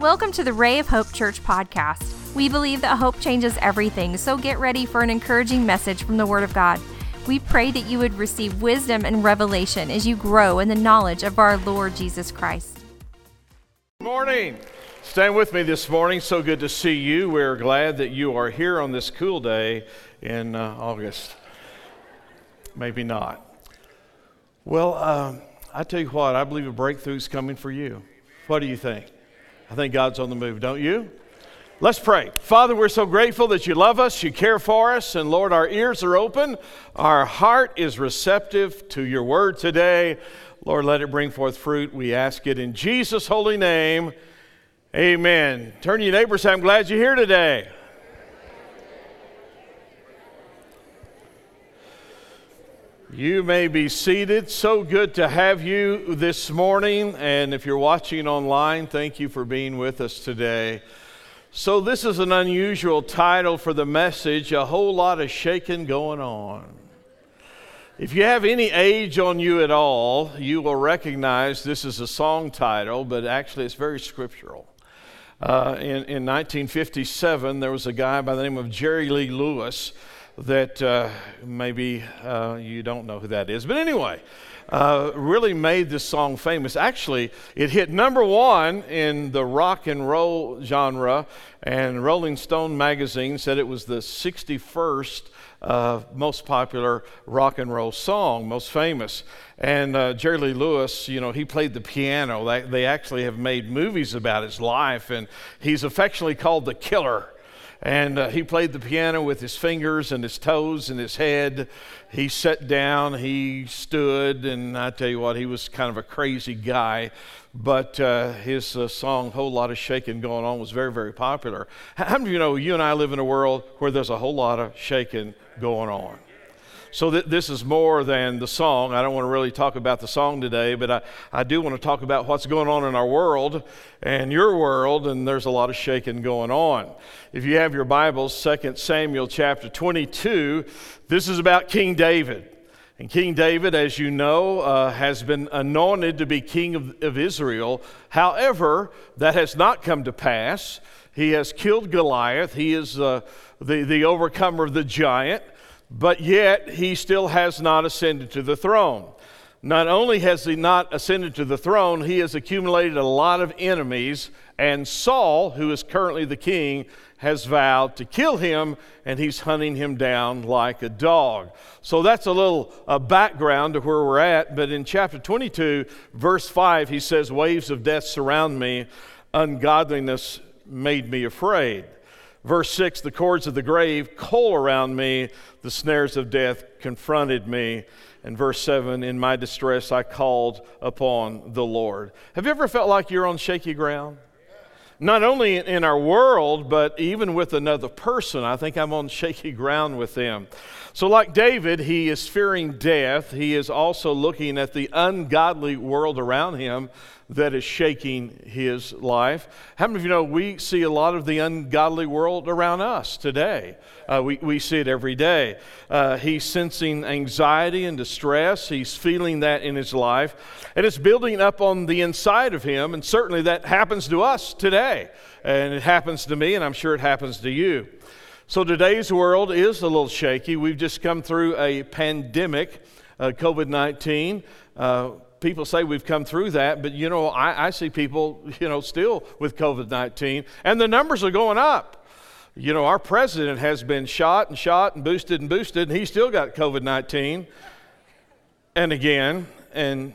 Welcome to the Ray of Hope Church podcast. We believe that hope changes everything, so get ready for an encouraging message from the Word of God. We pray that you would receive wisdom and revelation as you grow in the knowledge of our Lord Jesus Christ. Good morning. Stand with me this morning. So good to see you. We're glad that you are here on this cool day in uh, August. Maybe not. Well, um, I tell you what, I believe a breakthrough is coming for you. What do you think? I think God's on the move, don't you? Let's pray. Father, we're so grateful that you love us, you care for us, and Lord, our ears are open. Our heart is receptive to your word today. Lord, let it bring forth fruit. We ask it in Jesus' holy name. Amen. Turn to your neighbor say, I'm glad you're here today. You may be seated. So good to have you this morning. And if you're watching online, thank you for being with us today. So, this is an unusual title for the message A Whole Lot of Shaking Going On. If you have any age on you at all, you will recognize this is a song title, but actually it's very scriptural. Uh, in, in 1957, there was a guy by the name of Jerry Lee Lewis that uh, maybe uh, you don't know who that is. But anyway, uh, really made this song famous. Actually, it hit number one in the rock and roll genre, and Rolling Stone magazine said it was the 61st uh, most popular rock and roll song, most famous. And uh, Jerry Lee Lewis, you know, he played the piano. They, they actually have made movies about his life, and he's affectionately called the killer and uh, he played the piano with his fingers and his toes and his head. He sat down, he stood, and I tell you what, he was kind of a crazy guy. But uh, his uh, song, Whole Lot of Shaking Going On, was very, very popular. How many of you know you and I live in a world where there's a whole lot of shaking going on? So th- this is more than the song. I don't want to really talk about the song today, but I, I do want to talk about what's going on in our world and your world, and there's a lot of shaking going on. If you have your Bibles, 2 Samuel chapter 22, this is about King David. And King David, as you know, uh, has been anointed to be king of, of Israel. However, that has not come to pass. He has killed Goliath. He is uh, the, the overcomer of the giant but yet he still has not ascended to the throne. Not only has he not ascended to the throne, he has accumulated a lot of enemies, and Saul, who is currently the king, has vowed to kill him, and he's hunting him down like a dog. So that's a little uh, background to where we're at. But in chapter 22, verse 5, he says, Waves of death surround me, ungodliness made me afraid. Verse 6 The cords of the grave coal around me, the snares of death confronted me. And verse 7 In my distress I called upon the Lord. Have you ever felt like you're on shaky ground? Not only in our world, but even with another person. I think I'm on shaky ground with them. So, like David, he is fearing death. He is also looking at the ungodly world around him that is shaking his life. How many of you know we see a lot of the ungodly world around us today? Uh, we, we see it every day. Uh, he's sensing anxiety and distress. He's feeling that in his life. And it's building up on the inside of him. And certainly that happens to us today. And it happens to me, and I'm sure it happens to you. So today's world is a little shaky. We've just come through a pandemic, uh, COVID 19 uh, people say we've come through that, but you know, I, I see people, you know, still with COVID 19, and the numbers are going up. You know, our president has been shot and shot and boosted and boosted, and he still got COVID 19. And again, and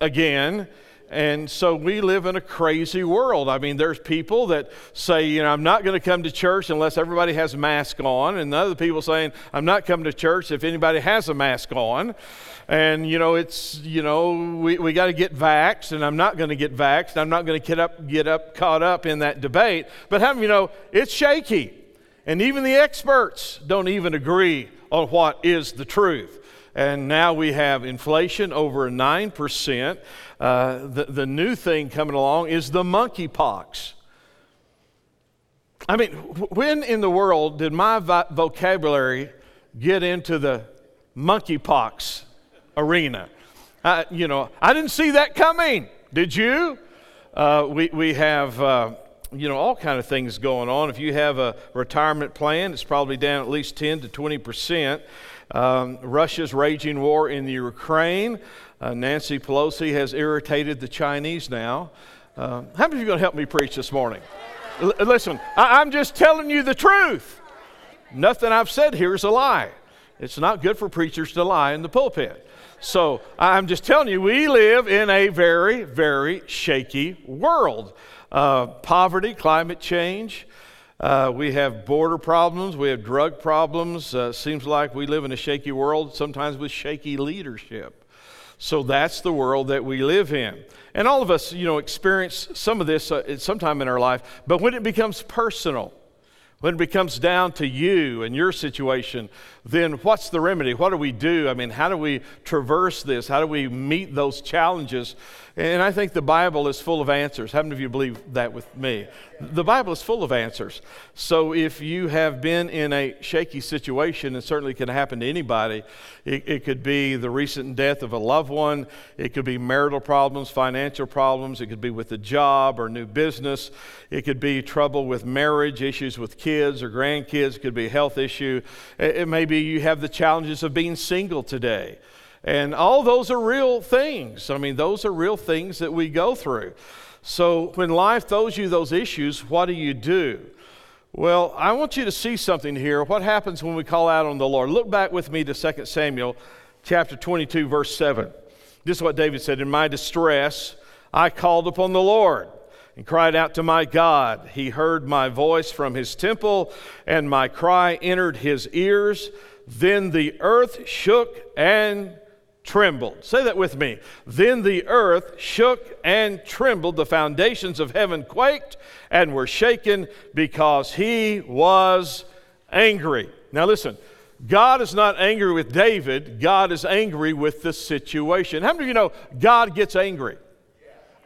again. And so we live in a crazy world. I mean, there's people that say, you know, I'm not going to come to church unless everybody has a mask on. And other people saying, I'm not coming to church if anybody has a mask on. And, you know, it's, you know, we, we got to get vaxxed, and I'm not going to get vaxxed. I'm not going to get up, get up, caught up in that debate. But how you know, it's shaky. And even the experts don't even agree on what is the truth and now we have inflation over 9%. Uh, the, the new thing coming along is the monkeypox. I mean, when in the world did my vo- vocabulary get into the monkeypox arena? You know, I didn't see that coming. Did you? Uh, we, we have uh, you know, all kind of things going on. If you have a retirement plan, it's probably down at least 10 to 20 percent. Um, Russia's raging war in the Ukraine. Uh, Nancy Pelosi has irritated the Chinese now. Uh, how many of you going to help me preach this morning? L- listen, I- I'm just telling you the truth. Nothing I've said here is a lie. It's not good for preachers to lie in the pulpit. So I'm just telling you, we live in a very, very shaky world. Uh, poverty, climate change, uh, we have border problems, we have drug problems. Uh, seems like we live in a shaky world, sometimes with shaky leadership. So that's the world that we live in. And all of us, you know, experience some of this uh, sometime in our life, but when it becomes personal, when it becomes down to you and your situation, then what's the remedy? What do we do? I mean, how do we traverse this? How do we meet those challenges? And I think the Bible is full of answers. How many of you believe that with me? The Bible is full of answers. So if you have been in a shaky situation, it certainly can happen to anybody. It, it, could be the recent death of a loved one, it could be marital problems, financial problems, it could be with a job or new business, it could be trouble with marriage, issues with kids or grandkids, it could be a health issue. It, it may be you have the challenges of being single today. And all those are real things. I mean, those are real things that we go through. So when life throws you those issues, what do you do? Well, I want you to see something here. What happens when we call out on the Lord? Look back with me to 2 Samuel chapter 22, verse 7. This is what David said In my distress, I called upon the Lord and cried out to my God. He heard my voice from his temple, and my cry entered his ears. Then the earth shook and trembled. Say that with me. Then the earth shook and trembled. The foundations of heaven quaked and were shaken because he was angry. Now listen. God is not angry with David. God is angry with the situation. How many of you know God gets angry?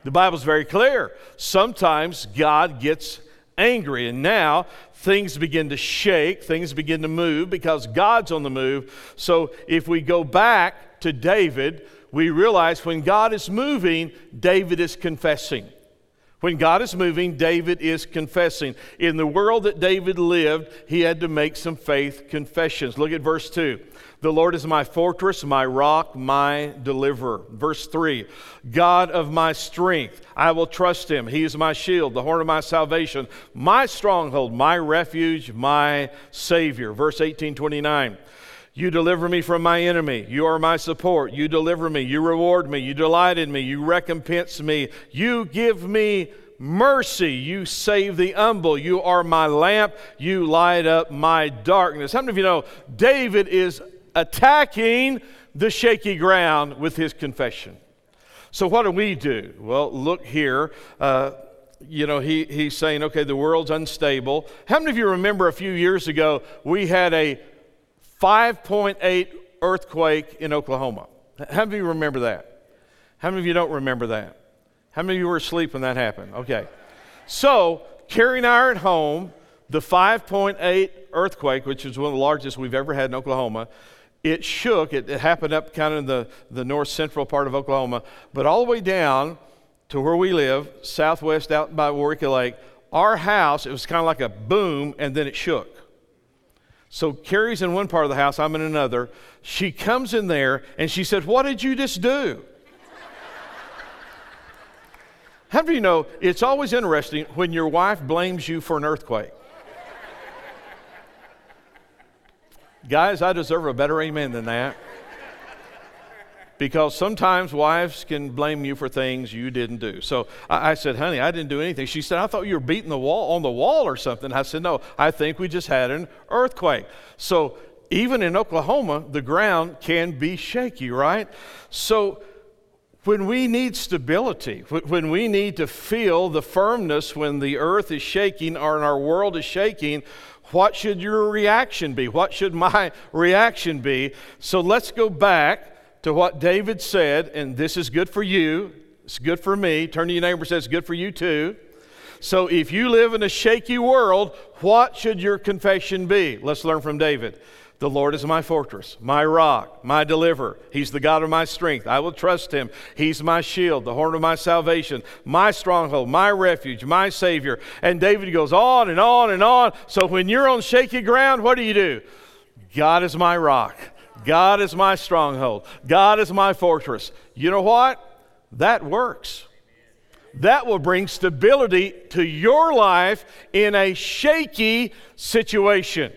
The Bible's very clear. Sometimes God gets angry. And now things begin to shake, things begin to move because God's on the move. So if we go back to David, we realize when God is moving, David is confessing. When God is moving, David is confessing. In the world that David lived, he had to make some faith confessions. Look at verse 2. The Lord is my fortress, my rock, my deliverer. Verse 3 God of my strength, I will trust him. He is my shield, the horn of my salvation, my stronghold, my refuge, my Savior. Verse 18 29. You deliver me from my enemy. You are my support. You deliver me. You reward me. You delight in me. You recompense me. You give me mercy. You save the humble. You are my lamp. You light up my darkness. How many of you know David is attacking the shaky ground with his confession? So, what do we do? Well, look here. Uh, you know, he, he's saying, okay, the world's unstable. How many of you remember a few years ago we had a 5.8 earthquake in Oklahoma. How many of you remember that? How many of you don't remember that? How many of you were asleep when that happened? Okay. So, Carrie and I are at home. The 5.8 earthquake, which is one of the largest we've ever had in Oklahoma, it shook. It, it happened up kind of in the, the north central part of Oklahoma, but all the way down to where we live, southwest out by Waurika Lake, our house, it was kind of like a boom, and then it shook. So Carrie's in one part of the house, I'm in another. She comes in there and she said, What did you just do? How do you know it's always interesting when your wife blames you for an earthquake? Guys, I deserve a better amen than that because sometimes wives can blame you for things you didn't do. So I, I, said, honey, I didn't do anything. She said, I thought you were beating the wall on the wall or something. I said, no, I think we just had an earthquake. So even in Oklahoma, the ground can be shaky, right? So when we need stability, when we need to feel the firmness when the earth is shaking or our world is shaking, what should your reaction be? What should my reaction be? So let's go back to what David said, and this is good for you, it's good for me. Turn to your neighbor and say, It's good for you too. So if you live in a shaky world, what should your confession be? Let's learn from David. The Lord is my fortress, my rock, my deliverer. He's the God of my strength. I will trust him. He's my shield, the horn of my salvation, my stronghold, my refuge, my Savior. And David goes on and on and on. So when you're on shaky ground, what do you do? God is my rock. God is my stronghold. God is my fortress. You know what? That works. That will bring stability to your life in a shaky situation.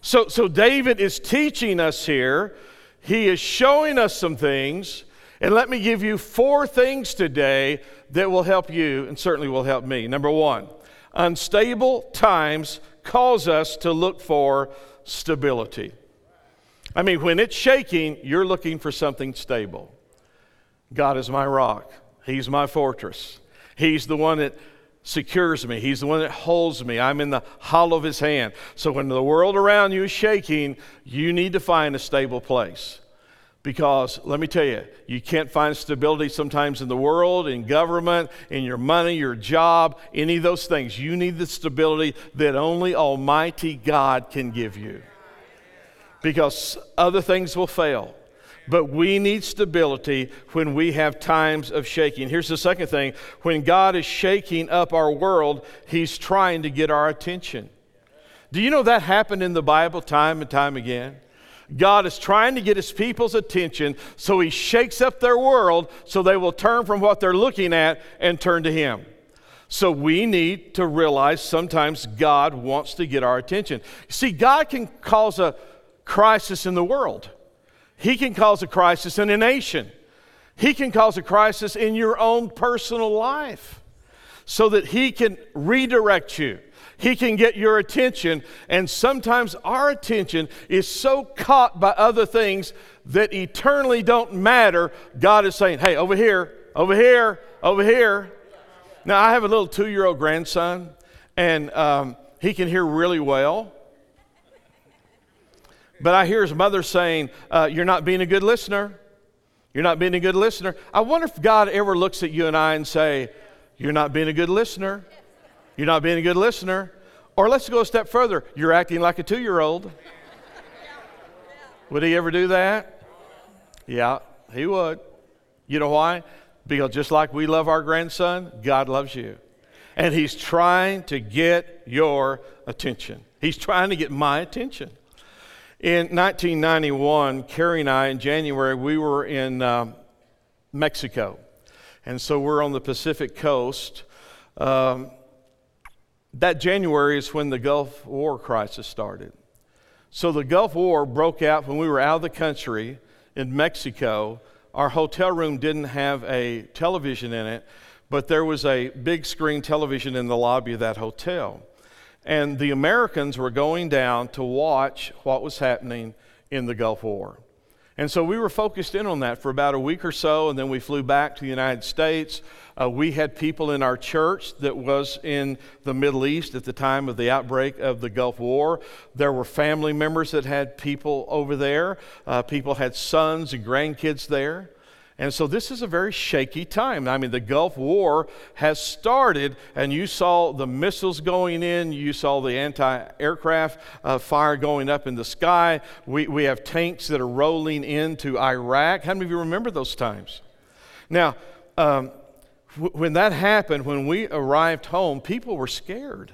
So, so David is teaching us here. He is showing us some things. And let me give you four things today that will help you and certainly will help me. Number one, unstable times cause us to look for stability. I mean, when it's shaking, you're looking for something stable. God is my rock, He's my fortress. He's the one that secures me. He's the one that holds me. I'm in the hollow of his hand. So when the world around you is shaking, you need to find a stable place. Because let me tell you, you can't find stability sometimes in the world, in government, in your money, your job, any of those things. You need the stability that only Almighty God can give you. Because other things will fail. But we need stability when we have times of shaking. Here's the second thing when God is shaking up our world, He's trying to get our attention. Do you know that happened in the Bible time and time again? God is trying to get his people's attention, so he shakes up their world so they will turn from what they're looking at and turn to him. So we need to realize sometimes God wants to get our attention. See, God can cause a crisis in the world. He can cause a crisis in a nation. He can cause a crisis in your own personal life so that He can redirect you. He can get your attention, and sometimes our attention is so caught by other things that eternally don't matter. God is saying, Hey, over here, over here, over here. Now, I have a little two year old grandson, and um, he can hear really well. But I hear his mother saying, uh, You're not being a good listener. You're not being a good listener. I wonder if God ever looks at you and I and say, You're not being a good listener. You're not being a good listener. Or let's go a step further. You're acting like a two year old. Would he ever do that? Yeah, he would. You know why? Because just like we love our grandson, God loves you. And he's trying to get your attention. He's trying to get my attention. In 1991, Carrie and I, in January, we were in um, Mexico. And so we're on the Pacific coast. Um, that January is when the Gulf War crisis started. So the Gulf War broke out when we were out of the country in Mexico. Our hotel room didn't have a television in it, but there was a big screen television in the lobby of that hotel. And the Americans were going down to watch what was happening in the Gulf War. And so we were focused in on that for about a week or so, and then we flew back to the United States. Uh, we had people in our church that was in the Middle East at the time of the outbreak of the Gulf War. There were family members that had people over there. Uh, people had sons and grandkids there. And so this is a very shaky time. I mean, the Gulf War has started, and you saw the missiles going in, you saw the anti aircraft uh, fire going up in the sky. We, we have tanks that are rolling into Iraq. How many of you remember those times? Now, um, when that happened, when we arrived home, people were scared,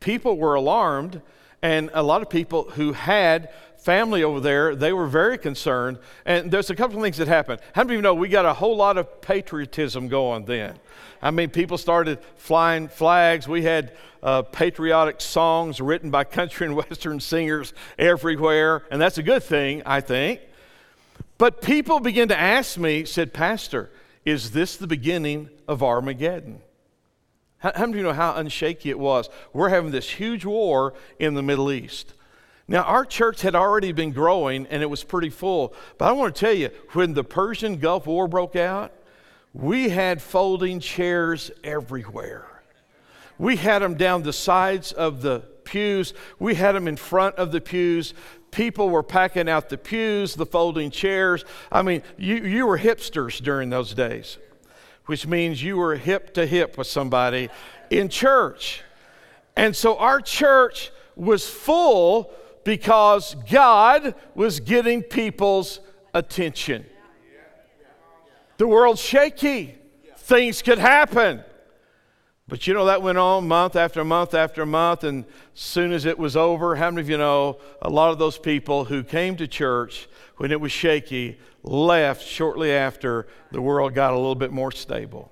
people were alarmed, and a lot of people who had family over there, they were very concerned. And there's a couple of things that happened. How many of you know we got a whole lot of patriotism going then? I mean, people started flying flags. We had uh, patriotic songs written by country and western singers everywhere, and that's a good thing, I think. But people began to ask me, said, Pastor, is this the beginning of Armageddon? How, how many of you know how unshaky it was? We're having this huge war in the Middle East. Now, our church had already been growing and it was pretty full. But I want to tell you, when the Persian Gulf War broke out, we had folding chairs everywhere. We had them down the sides of the pews, we had them in front of the pews. People were packing out the pews, the folding chairs. I mean, you, you were hipsters during those days, which means you were hip to hip with somebody in church. And so our church was full because God was getting people's attention. The world's shaky, things could happen. But you know, that went on month after month after month, and soon as it was over, how many of you know a lot of those people who came to church when it was shaky left shortly after the world got a little bit more stable?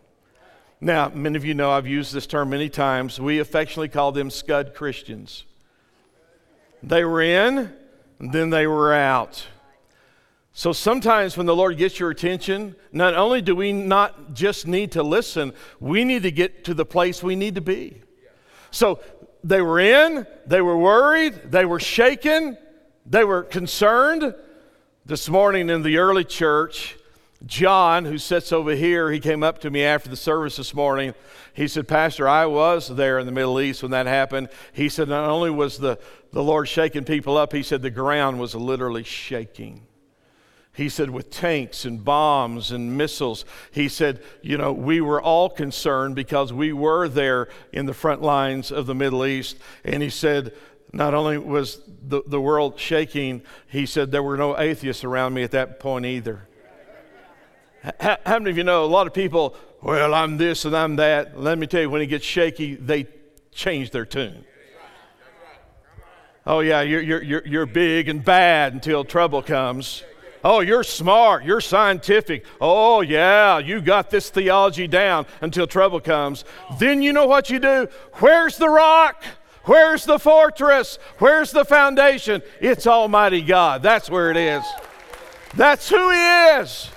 Now, many of you know I've used this term many times. We affectionately call them scud Christians. They were in, then they were out. So sometimes when the Lord gets your attention, not only do we not just need to listen, we need to get to the place we need to be. So they were in, they were worried, they were shaken, they were concerned. This morning in the early church, John, who sits over here, he came up to me after the service this morning. He said, Pastor, I was there in the Middle East when that happened. He said, not only was the, the Lord shaking people up, he said the ground was literally shaking. He said, with tanks and bombs and missiles. He said, you know, we were all concerned because we were there in the front lines of the Middle East. And he said, not only was the, the world shaking, he said there were no atheists around me at that point either. How, how many of you know a lot of people, well, I'm this and I'm that? Let me tell you, when it gets shaky, they change their tune. Oh, yeah, you're, you're, you're big and bad until trouble comes. Oh, you're smart. You're scientific. Oh, yeah, you got this theology down until trouble comes. Then you know what you do? Where's the rock? Where's the fortress? Where's the foundation? It's Almighty God. That's where it is. That's who He is.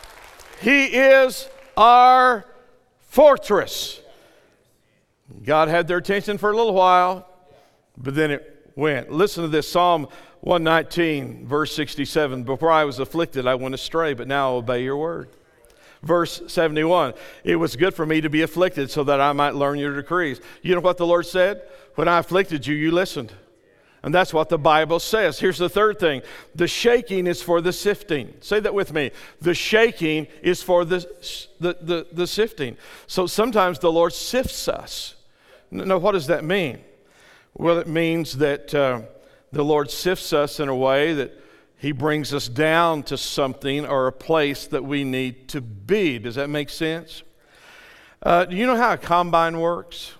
He is our fortress. God had their attention for a little while, but then it went. Listen to this Psalm 119, verse 67 Before I was afflicted, I went astray, but now I obey your word. Verse 71 It was good for me to be afflicted so that I might learn your decrees. You know what the Lord said? When I afflicted you, you listened. And that's what the Bible says. Here's the third thing the shaking is for the sifting. Say that with me. The shaking is for the, the, the, the sifting. So sometimes the Lord sifts us. Now, what does that mean? Well, it means that. Uh, the Lord sifts us in a way that He brings us down to something or a place that we need to be. Does that make sense? Uh, do you know how a combine works?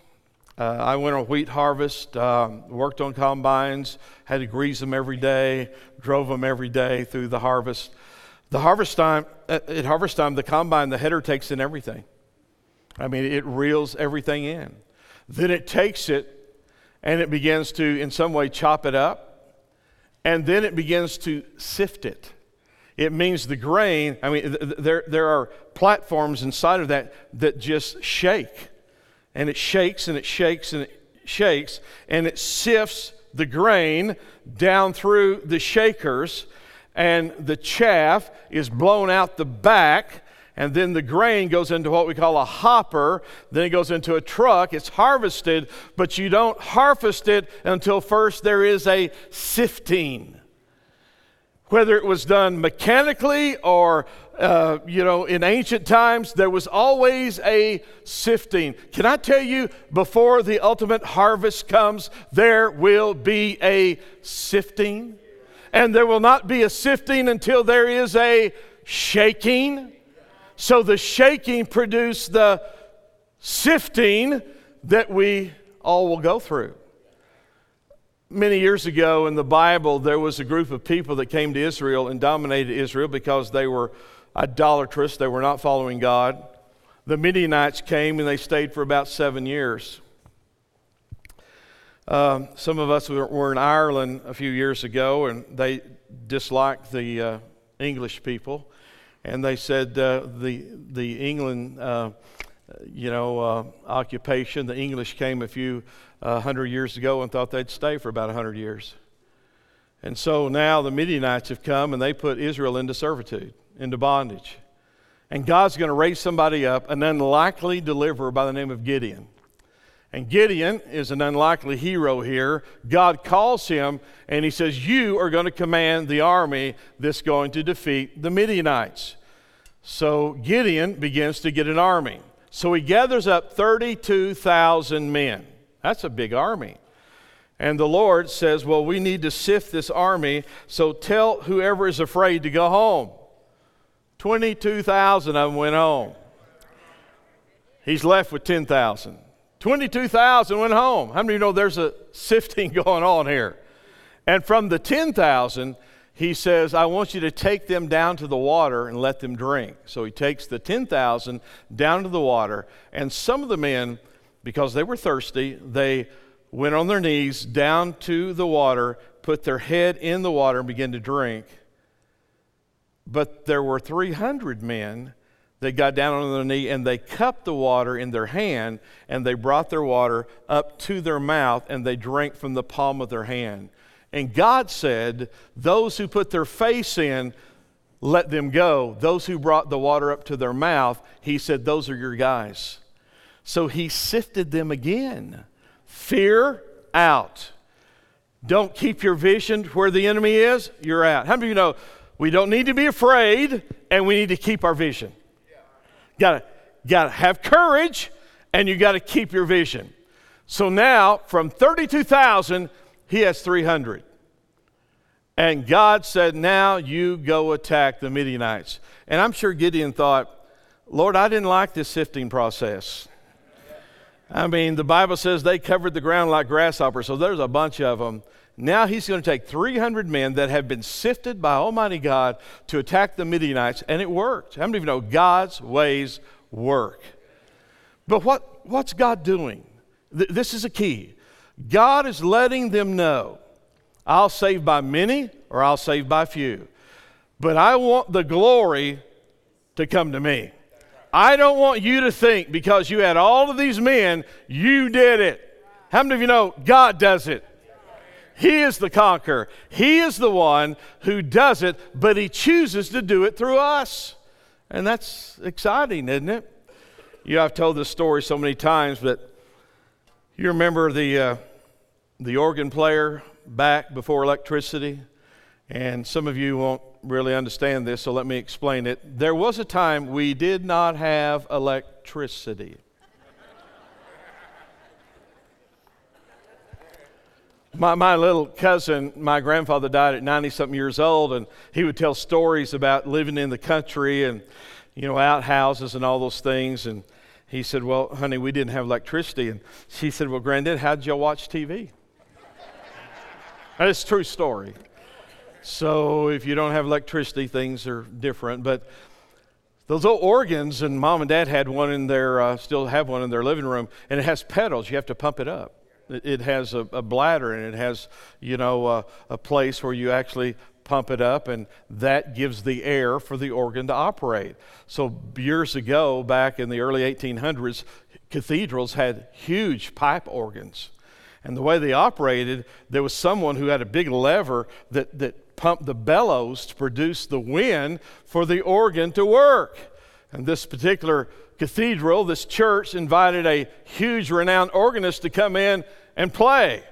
Uh, I went on wheat harvest, uh, worked on combines, had to grease them every day, drove them every day through the harvest. The harvest time, at harvest time, the combine, the header takes in everything. I mean, it reels everything in. Then it takes it and it begins to, in some way, chop it up, and then it begins to sift it. It means the grain, I mean, th- there, there are platforms inside of that that just shake. And it shakes and it shakes and it shakes, and it sifts the grain down through the shakers, and the chaff is blown out the back and then the grain goes into what we call a hopper. Then it goes into a truck. It's harvested, but you don't harvest it until first there is a sifting. Whether it was done mechanically or, uh, you know, in ancient times, there was always a sifting. Can I tell you, before the ultimate harvest comes, there will be a sifting? And there will not be a sifting until there is a shaking so the shaking produced the sifting that we all will go through. Many years ago in the Bible, there was a group of people that came to Israel and dominated Israel because they were idolatrous, they were not following God. The Midianites came and they stayed for about seven years. Um, some of us were in Ireland a few years ago and they disliked the uh, English people and they said uh, the the England, uh, you know, uh, occupation. The English came a few uh, hundred years ago and thought they'd stay for about a hundred years, and so now the Midianites have come and they put Israel into servitude, into bondage, and God's going to raise somebody up, an unlikely deliverer by the name of Gideon. And Gideon is an unlikely hero here. God calls him and he says, You are going to command the army that's going to defeat the Midianites. So Gideon begins to get an army. So he gathers up 32,000 men. That's a big army. And the Lord says, Well, we need to sift this army, so tell whoever is afraid to go home. 22,000 of them went home. He's left with 10,000. 22,000 went home. How many of you know there's a sifting going on here? And from the 10,000, he says, I want you to take them down to the water and let them drink. So he takes the 10,000 down to the water, and some of the men, because they were thirsty, they went on their knees down to the water, put their head in the water, and began to drink. But there were 300 men that got down on their knee and they cupped the water in their hand and they brought their water up to their mouth and they drank from the palm of their hand. And God said, Those who put their face in, let them go. Those who brought the water up to their mouth, He said, Those are your guys. So He sifted them again. Fear out. Don't keep your vision where the enemy is, you're out. How many of you know we don't need to be afraid and we need to keep our vision? Gotta, gotta have courage and you gotta keep your vision. So now, from 32,000, he has 300. And God said, Now you go attack the Midianites. And I'm sure Gideon thought, Lord, I didn't like this sifting process. I mean, the Bible says they covered the ground like grasshoppers, so there's a bunch of them. Now he's going to take 300 men that have been sifted by Almighty God to attack the Midianites, and it worked. How many of you know God's ways work? But what, what's God doing? Th- this is a key. God is letting them know I'll save by many or I'll save by few. But I want the glory to come to me. I don't want you to think because you had all of these men, you did it. How many of you know God does it? He is the conqueror. He is the one who does it, but He chooses to do it through us. And that's exciting, isn't it? You know, I've told this story so many times, but you remember the, uh, the organ player back before electricity? And some of you won't really understand this, so let me explain it. There was a time we did not have electricity. My, my little cousin, my grandfather died at 90 something years old, and he would tell stories about living in the country and, you know, outhouses and all those things. And he said, Well, honey, we didn't have electricity. And she said, Well, Granddad, how'd y'all watch TV? That's a true story. So if you don't have electricity, things are different. But those old organs, and mom and dad had one in their, uh, still have one in their living room, and it has pedals. You have to pump it up. It, has a, a, bladder, and it has, you know, uh, a place where you actually pump it up, and that gives the air for the organ to operate. So years ago, back in the early 1800s, cathedrals had huge pipe organs. And the way they operated, there was someone who had a big lever that, that pump the bellows to produce the wind for the organ to work. And this particular cathedral, this church, invited a huge renowned organist to come in and play.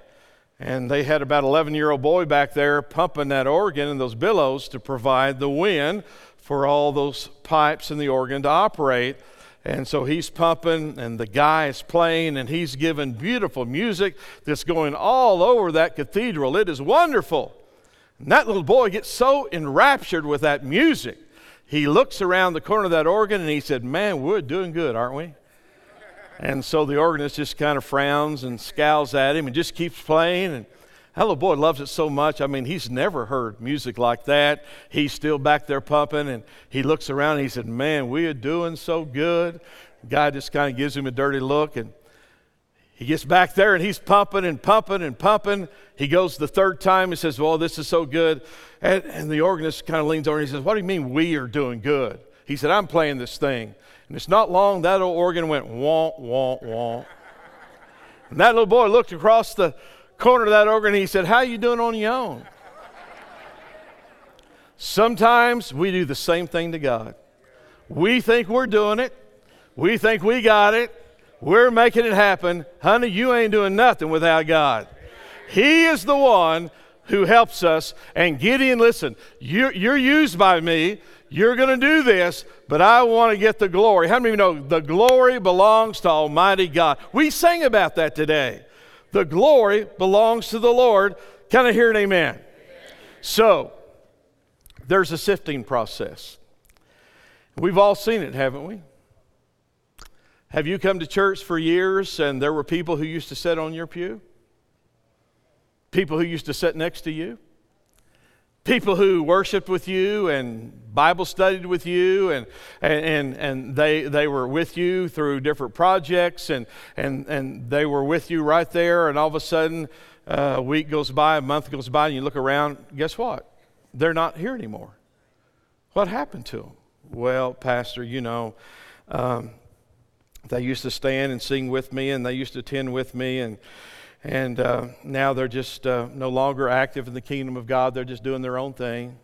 And they had about 11 year old boy back there pumping that organ and those billows to provide the wind for all those pipes in the organ to operate. And so he's pumping, and the guy is playing, and he's giving beautiful music that's going all over that cathedral. It is wonderful. And that little boy gets so enraptured with that music. He looks around the corner of that organ and he said, Man, we're doing good, aren't we? And so the organist just kind of frowns and scowls at him and just keeps playing. And that little boy loves it so much. I mean, he's never heard music like that. He's still back there pumping, and he looks around and he said, Man, we are doing so good. Guy just kind of gives him a dirty look, and he gets back there and he's pumping and pumping and pumping. He goes the third time. He says, Well, this is so good. And, and the organist kind of leans over and he says, What do you mean we are doing good? He said, I'm playing this thing. And it's not long, that old organ went wah, wah, wah. and that little boy looked across the corner of that organ and he said, How you doing on your own? Sometimes we do the same thing to God. We think we're doing it, we think we got it. We're making it happen. Honey, you ain't doing nothing without God. He is the one who helps us. And Gideon, listen, you're, you're used by me. You're going to do this, but I want to get the glory. How many of you know the glory belongs to Almighty God? We sang about that today. The glory belongs to the Lord. Can I hear an amen? amen? So, there's a sifting process. We've all seen it, haven't we? Have you come to church for years and there were people who used to sit on your pew? People who used to sit next to you? people who worshiped with you and Bible studied with you and, and, and they, they were with you through different projects and, and, and they were with you right there and all of a sudden uh, a week goes by, a month goes by and you look around, guess what? They're not here anymore. What happened to them? Well, Pastor, you know, um, they used to stand and sing with me and they used to attend with me and and uh, now they're just uh, no longer active in the kingdom of God. They're just doing their own thing.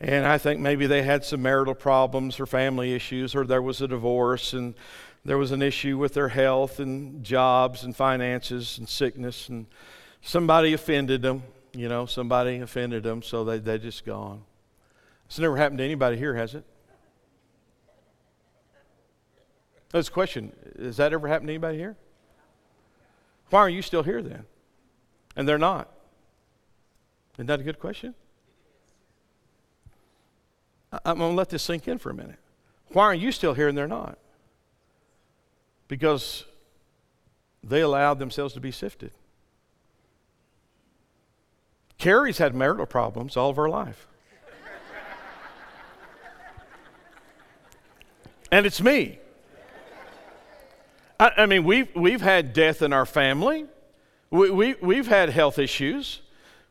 And I think maybe they had some marital problems or family issues, or there was a divorce, and there was an issue with their health and jobs and finances and sickness, and somebody offended them. You know, somebody offended them, so they, they just gone. It's never happened to anybody here, has it? That's a question. Has that ever happened to anybody here? Why are you still here then? And they're not. Isn't that a good question? I'm going to let this sink in for a minute. Why are you still here and they're not? Because they allowed themselves to be sifted. Carrie's had marital problems all of her life. and it's me. I, I, mean, we've, we've had death in our family, we, we, we've had health issues,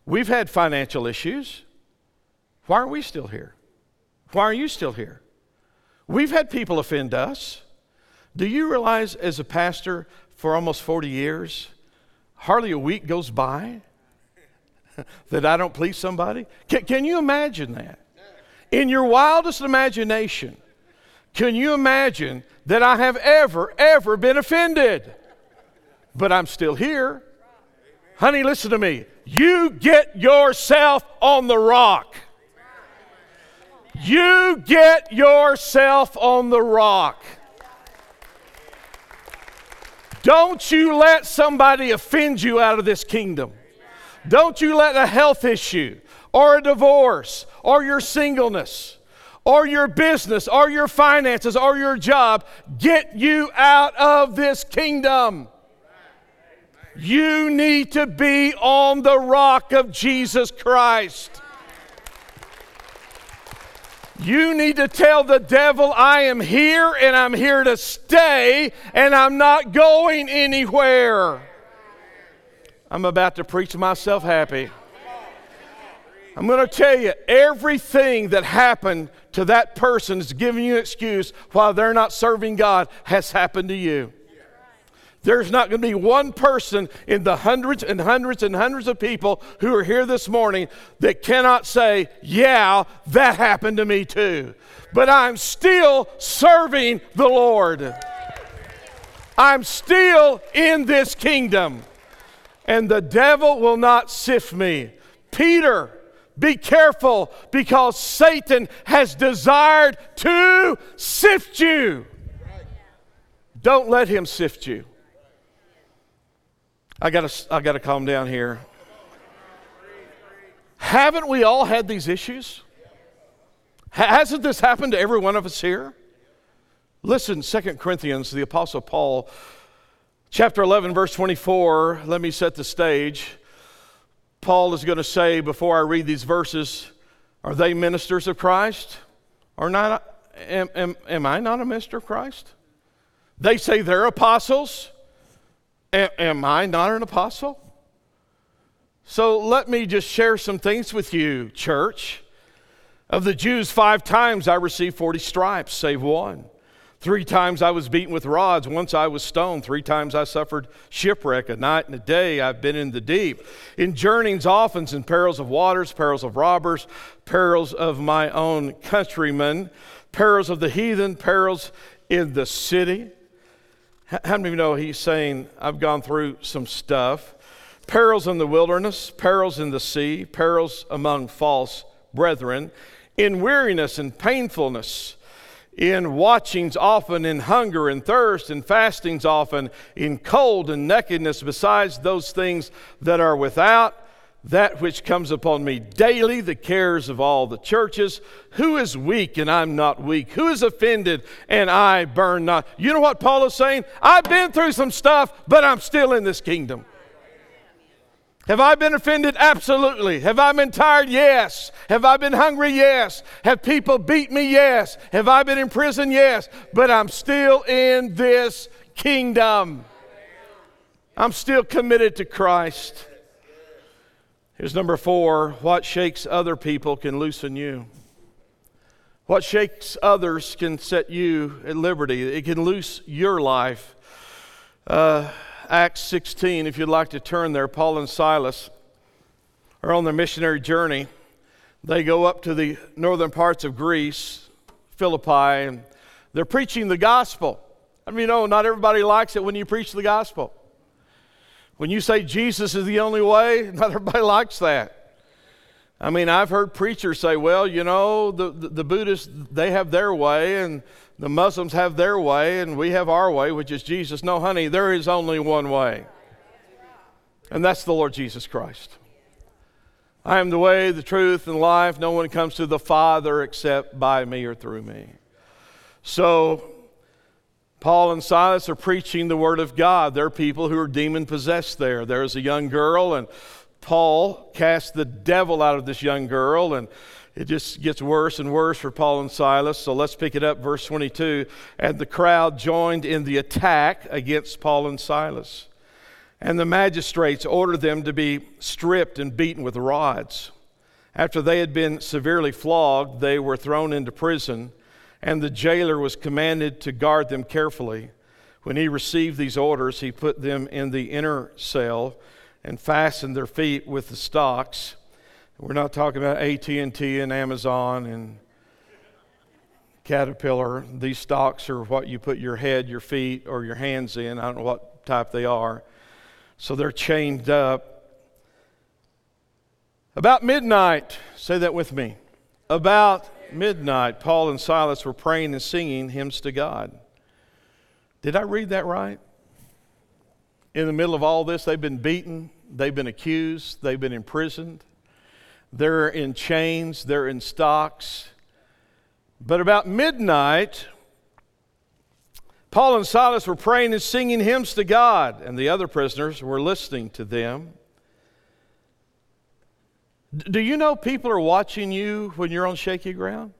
we've had financial issues. Why are we still here? Why are you still here? We've had people offend us. Do you realize, as a pastor for almost 40 years, hardly a week goes by that I don't please somebody? Can, can you imagine that? In your wildest imagination, can you imagine that I have ever, ever been offended? But I'm still here. Honey, listen to me. You get yourself on the rock. You get yourself on the rock. Don't you let somebody offend you out of this kingdom. Don't you let a health issue or a divorce or your singleness or your business or your finances or your job get you out of this kingdom. You need to be on the rock of Jesus Christ. You need to tell the devil, I am here and I'm here to stay and I'm not going anywhere. I'm about to preach myself happy. I'm going to tell you everything that happened to that person is giving you an excuse why they're not serving God has happened to you. There's not going to be one person in the hundreds and hundreds and hundreds of people who are here this morning that cannot say, Yeah, that happened to me too. But I'm still serving the Lord. I'm still in this kingdom. And the devil will not sift me. Peter, be careful because Satan has desired to sift you. Don't let him sift you. I got I gotta calm down here. Haven't we all had these issues? Hasn't this happened to every one of us here? Listen, Second Corinthians, the Apostle Paul, chapter 11, verse 24. Let me set the stage. Paul is going to say before I read these verses are they ministers of Christ? Or not? Am, am, am I not a minister of Christ? They say they're apostles. Am, am I not an apostle? So let me just share some things with you, church. Of the Jews, five times I received 40 stripes, save one. Three times I was beaten with rods. Once I was stoned. Three times I suffered shipwreck. A night and a day I've been in the deep. In journeyings often, in perils of waters, perils of robbers, perils of my own countrymen, perils of the heathen, perils in the city. How many of you know he's saying, I've gone through some stuff? Perils in the wilderness, perils in the sea, perils among false brethren, in weariness and painfulness in watchings often, in hunger and thirst, and fastings often, in cold and nakedness, besides those things that are without, that which comes upon me daily, the cares of all the churches. Who is weak and I'm not weak? Who is offended and I burn not? You know what Paul is saying? I've been through some stuff, but I'm still in this kingdom. Have I been offended? Absolutely. Have I been tired? Yes. Have I been hungry? Yes. Have people beat me? Yes. Have I been in prison? Yes. But I'm still in this kingdom. I'm still committed to Christ. Here's number four what shakes other people can loosen you. What shakes others can set you at liberty, it can loose your life. Uh, Acts 16, if you'd like to turn there, Paul and Silas are on their missionary journey. They go up to the northern parts of Greece, Philippi, and they're preaching the gospel. I mean, you know, not everybody likes it when you preach the gospel. When you say Jesus is the only way, not everybody likes that. I mean, I've heard preachers say, well, you know, the, the, the Buddhists, they have their way, and the Muslims have their way and we have our way, which is Jesus. No, honey, there is only one way, and that's the Lord Jesus Christ. I am the way, the truth, and life. No one comes to the Father except by me or through me. So, Paul and Silas are preaching the Word of God. There are people who are demon possessed there. There's a young girl, and Paul cast the devil out of this young girl, and it just gets worse and worse for Paul and Silas. So let's pick it up, verse 22. And the crowd joined in the attack against Paul and Silas. And the magistrates ordered them to be stripped and beaten with rods. After they had been severely flogged, they were thrown into prison, and the jailer was commanded to guard them carefully. When he received these orders, he put them in the inner cell and fastened their feet with the stocks. We're not talking about AT&T and Amazon and Caterpillar. These stocks are what you put your head, your feet, or your hands in. I don't know what type they are. So they're chained up. About midnight, say that with me. About midnight, Paul and Silas were praying and singing hymns to God. Did I read that right? In the middle of all this, they've been beaten, they've been accused, they've been imprisoned. They're in chains, they're in stocks. But about midnight, Paul and Silas were praying and singing hymns to God, and the other prisoners were listening to them. Do you know people are watching you when you're on shaky ground?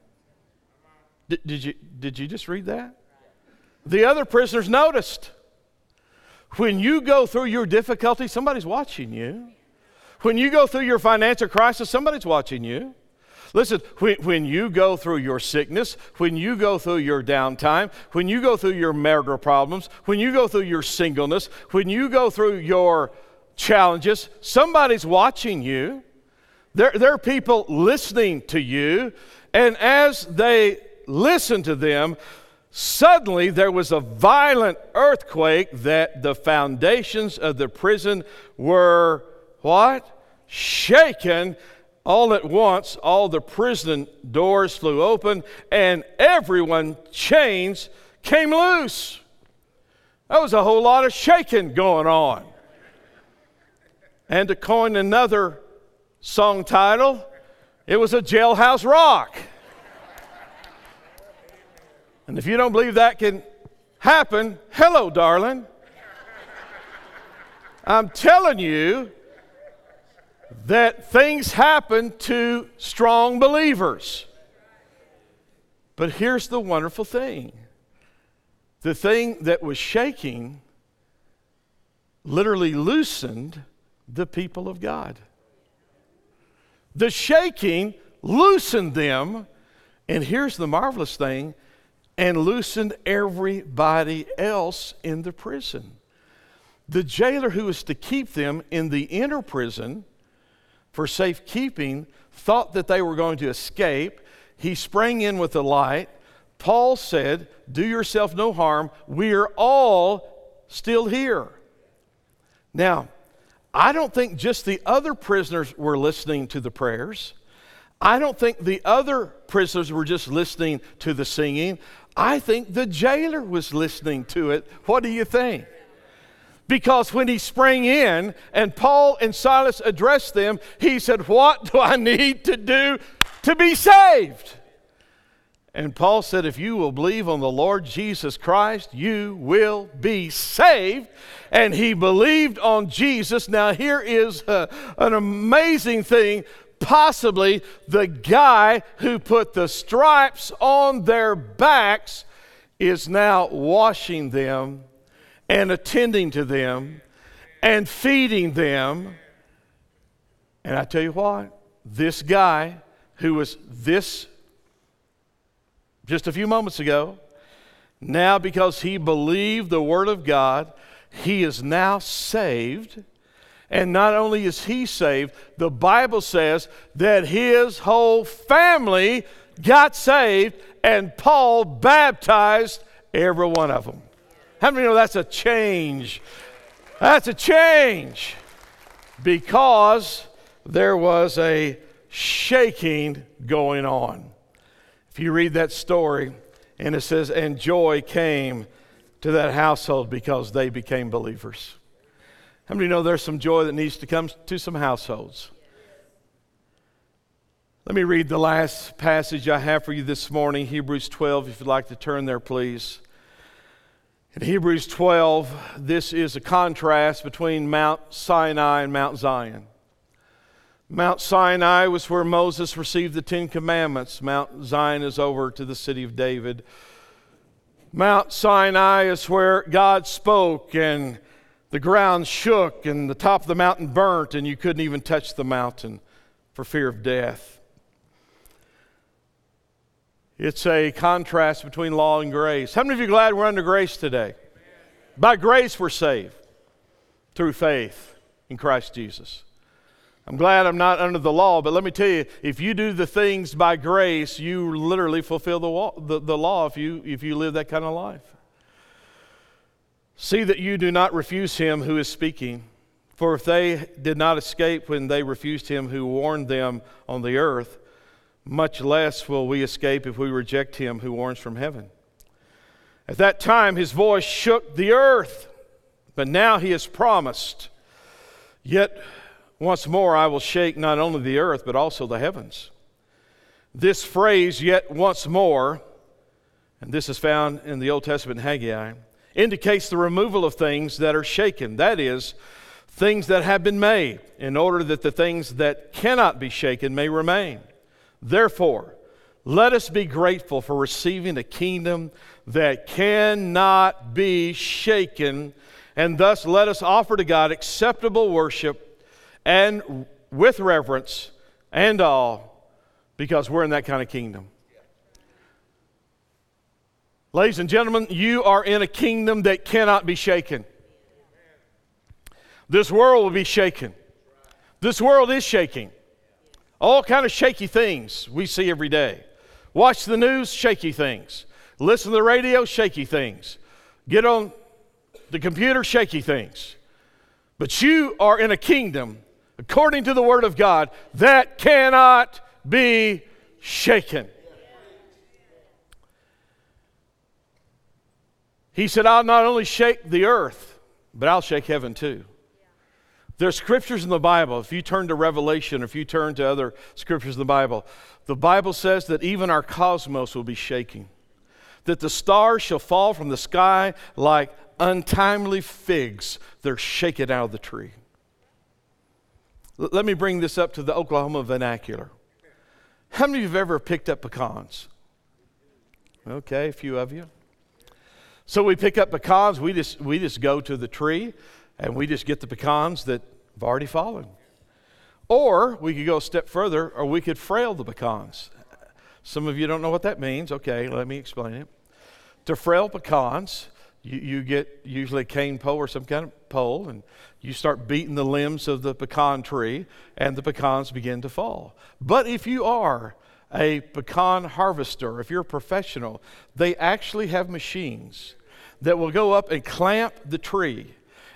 Did, you, did you just read that? The other prisoners noticed. When you go through your difficulty, somebody's watching you. When you go through your financial crisis, somebody's watching you. Listen, when, when you go through your sickness, when you go through your downtime, when you go through your marital problems, when you go through your singleness, when you go through your challenges, somebody's watching you. There, there are people listening to you, and as they listen to them, suddenly there was a violent earthquake that the foundations of the prison were what? Shaken. All at once, all the prison doors flew open, and everyone chains came loose. That was a whole lot of shaking going on. And to coin another song title, it was a jailhouse rock. And if you don't believe that can happen, hello, darling. I'm telling you, that things happen to strong believers. But here's the wonderful thing the thing that was shaking literally loosened the people of God. The shaking loosened them, and here's the marvelous thing and loosened everybody else in the prison. The jailer who was to keep them in the inner prison for safekeeping thought that they were going to escape. He sprang in with the light. Paul said, Do yourself no harm. We are all still here. Now, I don't think just the other prisoners were listening to the prayers. I don't think the other prisoners were just listening to the singing. I think the jailer was listening to it. What do you think? Because when he sprang in and Paul and Silas addressed them, he said, What do I need to do to be saved? And Paul said, If you will believe on the Lord Jesus Christ, you will be saved. And he believed on Jesus. Now, here is a, an amazing thing. Possibly the guy who put the stripes on their backs is now washing them and attending to them and feeding them. And I tell you what, this guy who was this just a few moments ago. Now, because he believed the Word of God, he is now saved. And not only is he saved, the Bible says that his whole family got saved, and Paul baptized every one of them. How many know that's a change? That's a change because there was a shaking going on. If you read that story, and it says, and joy came to that household because they became believers. How many know there's some joy that needs to come to some households? Let me read the last passage I have for you this morning, Hebrews 12, if you'd like to turn there, please. In Hebrews 12, this is a contrast between Mount Sinai and Mount Zion. Mount Sinai was where Moses received the Ten Commandments. Mount Zion is over to the city of David. Mount Sinai is where God spoke and the ground shook and the top of the mountain burnt and you couldn't even touch the mountain for fear of death. It's a contrast between law and grace. How many of you are glad we're under grace today? By grace we're saved through faith in Christ Jesus. I'm glad I'm not under the law, but let me tell you, if you do the things by grace, you literally fulfill the, law, the, the law if you, if you live that kind of life. See that you do not refuse him who is speaking. For if they did not escape when they refused him who warned them on the earth, much less will we escape if we reject him who warns from heaven. At that time, his voice shook the earth, but now he has promised, Yet once more, I will shake not only the earth, but also the heavens. This phrase, yet once more, and this is found in the Old Testament Haggai, indicates the removal of things that are shaken. That is, things that have been made, in order that the things that cannot be shaken may remain. Therefore, let us be grateful for receiving a kingdom that cannot be shaken, and thus let us offer to God acceptable worship and with reverence and awe because we're in that kind of kingdom. Ladies and gentlemen, you are in a kingdom that cannot be shaken. This world will be shaken. This world is shaking. All kind of shaky things we see every day. Watch the news, shaky things. Listen to the radio, shaky things. Get on the computer, shaky things. But you are in a kingdom according to the Word of God, that cannot be shaken. He said, I'll not only shake the earth, but I'll shake heaven too. There's scriptures in the Bible. If you turn to Revelation, if you turn to other scriptures in the Bible, the Bible says that even our cosmos will be shaking, that the stars shall fall from the sky like untimely figs. They're shaken out of the tree. L- let me bring this up to the Oklahoma vernacular. How many of you have ever picked up pecans? Okay, a few of you. So we pick up pecans, we just, we just go to the tree and we just get the pecans that have already fallen. Or we could go a step further, or we could frail the pecans. Some of you don't know what that means. Okay, let me explain it. To frail pecans, you, you get usually a cane pole or some kind of pole, and you start beating the limbs of the pecan tree, and the pecans begin to fall. But if you are a pecan harvester, if you're a professional, they actually have machines that will go up and clamp the tree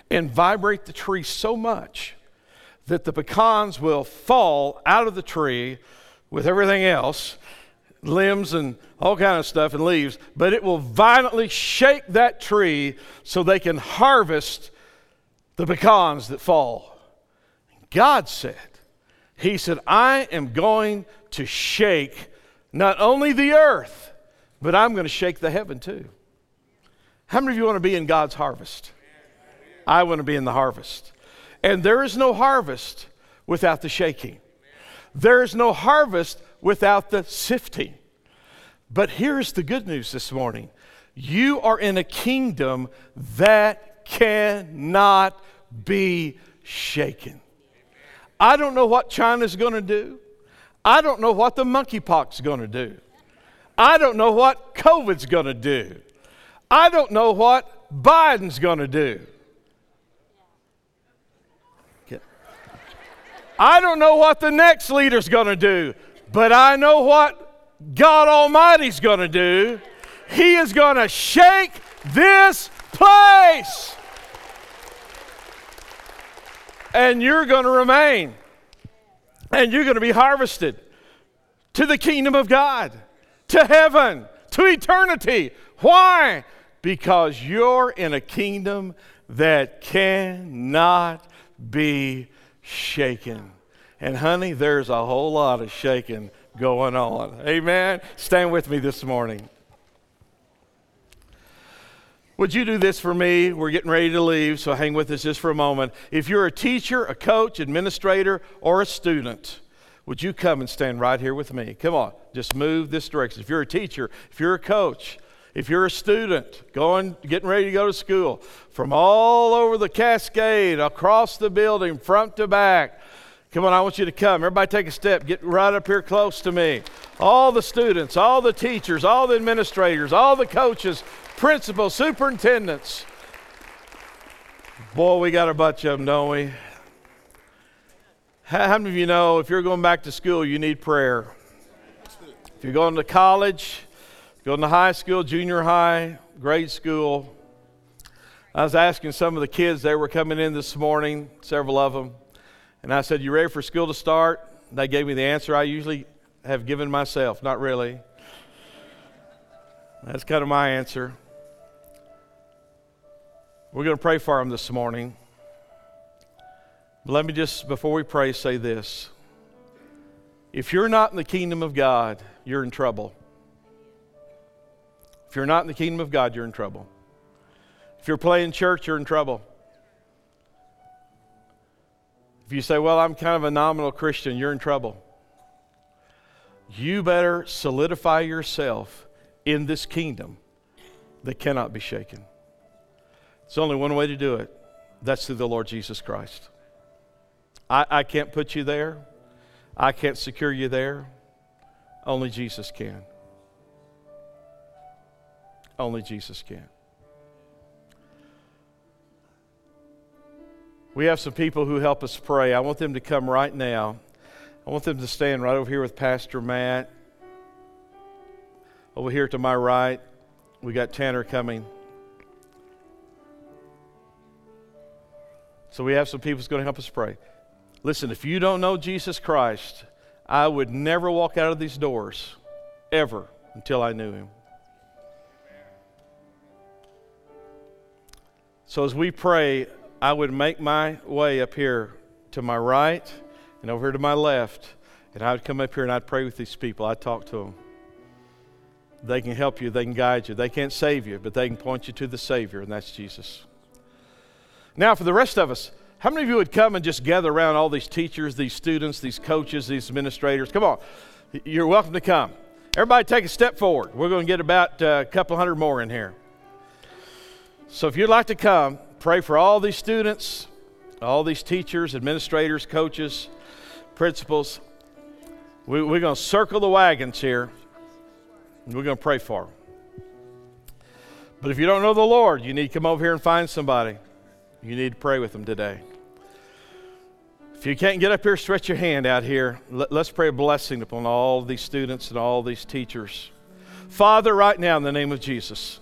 and vibrate the tree so much that the pecans will fall out of the tree with everything else limbs and all kind of stuff and leaves, but it will violently shake that tree so they can harvest the pecans that fall. God said, He said, I am going to shake not only the earth, but I'm going to shake the heaven too. How many of you want to be in God's harvest? I want to be in the harvest. And there is no harvest without the shaking. There is no harvest without the sifting. But here's the good news this morning you are in a kingdom that cannot be shaken. I don't know what China's going to do. I don't know what the monkeypox is going to do. I don't know what COVID's going to do. I don't know what Biden's going to do. I don't know what the next leader's going to do, but I know what God Almighty's going to do. He is going to shake this place. And you're going to remain. And you're going to be harvested to the kingdom of God, to heaven, to eternity. Why? Because you're in a kingdom that cannot be shaken. And honey, there's a whole lot of shaking going on. Amen. Stand with me this morning. Would you do this for me? We're getting ready to leave, so hang with us just for a moment. If you're a teacher, a coach, administrator, or a student, would you come and stand right here with me? Come on, just move this direction. If you're a teacher, if you're a coach, if you're a student going, getting ready to go to school, from all over the cascade, across the building, front to back, come on, I want you to come. Everybody take a step. Get right up here close to me. All the students, all the teachers, all the administrators, all the coaches, principals, superintendents. Boy, we got a bunch of them, don't we? How many of you know if you're going back to school, you need prayer? If you're going to college, Going to high school, junior high, grade school. I was asking some of the kids, they were coming in this morning, several of them, and I said, You ready for school to start? They gave me the answer I usually have given myself. Not really. That's kind of my answer. We're going to pray for them this morning. But let me just, before we pray, say this. If you're not in the kingdom of God, you're in trouble. If you're not in the kingdom of God, you're in trouble. If you're playing church, you're in trouble. If you say, Well, I'm kind of a nominal Christian, you're in trouble. You better solidify yourself in this kingdom that cannot be shaken. It's only one way to do it that's through the Lord Jesus Christ. I, I can't put you there, I can't secure you there. Only Jesus can. Only Jesus can. We have some people who help us pray. I want them to come right now. I want them to stand right over here with Pastor Matt. Over here to my right, we got Tanner coming. So we have some people who's going to help us pray. Listen, if you don't know Jesus Christ, I would never walk out of these doors ever until I knew him. So as we pray, I would make my way up here to my right and over here to my left, and I would come up here and I'd pray with these people. I'd talk to them. They can help you, they can guide you. They can't save you, but they can point you to the Savior, and that's Jesus. Now, for the rest of us, how many of you would come and just gather around all these teachers, these students, these coaches, these administrators? Come on. You're welcome to come. Everybody take a step forward. We're going to get about uh, a couple hundred more in here. So if you'd like to come, pray for all these students, all these teachers, administrators, coaches, principals. We, are going to circle the wagons here. We're going to pray for them. But if you don't know the Lord, you need to come over here and find somebody. You need to pray with them today. If you can't get up here, stretch your hand out here. Let, us pray a blessing upon all these students and all these teachers. Father, right now, in the name of Jesus.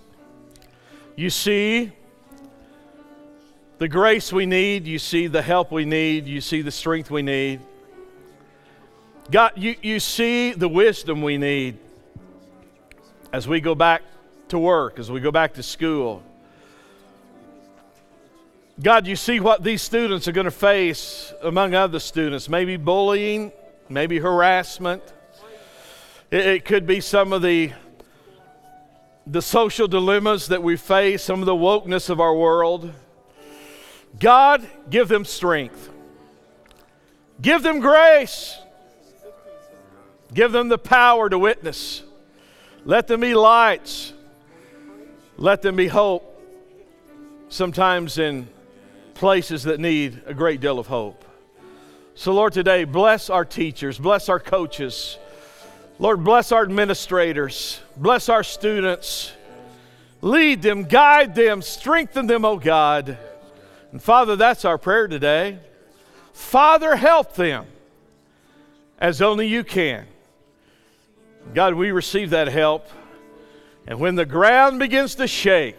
You see the grace we need, you see the help we need, you see the strength we need. God, you, you see the wisdom we need. as we go back to work, as we go back to school. God, you see what these students are going to face among other students. Maybe bullying, maybe harassment. It, it, could be some of the, the social dilemmas that we face, some of the wokeness of our world. God, give them strength. Give them grace. Give them the power to witness. Let them be lights. Let them be hope. Sometimes in places that need a great deal of hope. So, Lord, today, bless our teachers, bless our coaches. Lord, bless our administrators, bless our students. Lead them, guide them, strengthen them, oh God. And Father, that's our prayer today. Father, help them as only you can. God, we receive that help. And when the ground begins to shake,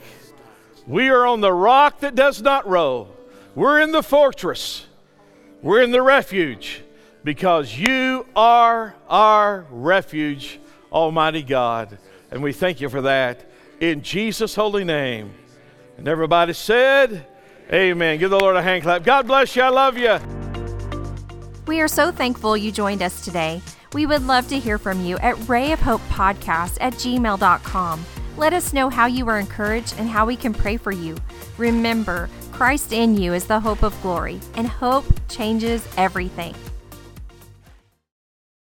we are on the rock that does not roll. We're in the fortress. We're in the refuge because you are our refuge, Almighty God. And we thank you for that in Jesus' holy name. And everybody said, Amen. Give the Lord a hand clap. God bless you. I love you. We are so thankful you joined us today. We would love to hear from you at Ray of Hope Podcast at gmail.com. Let us know how you were encouraged and how we can pray for you. Remember, Christ in you is the hope of glory, and hope changes everything.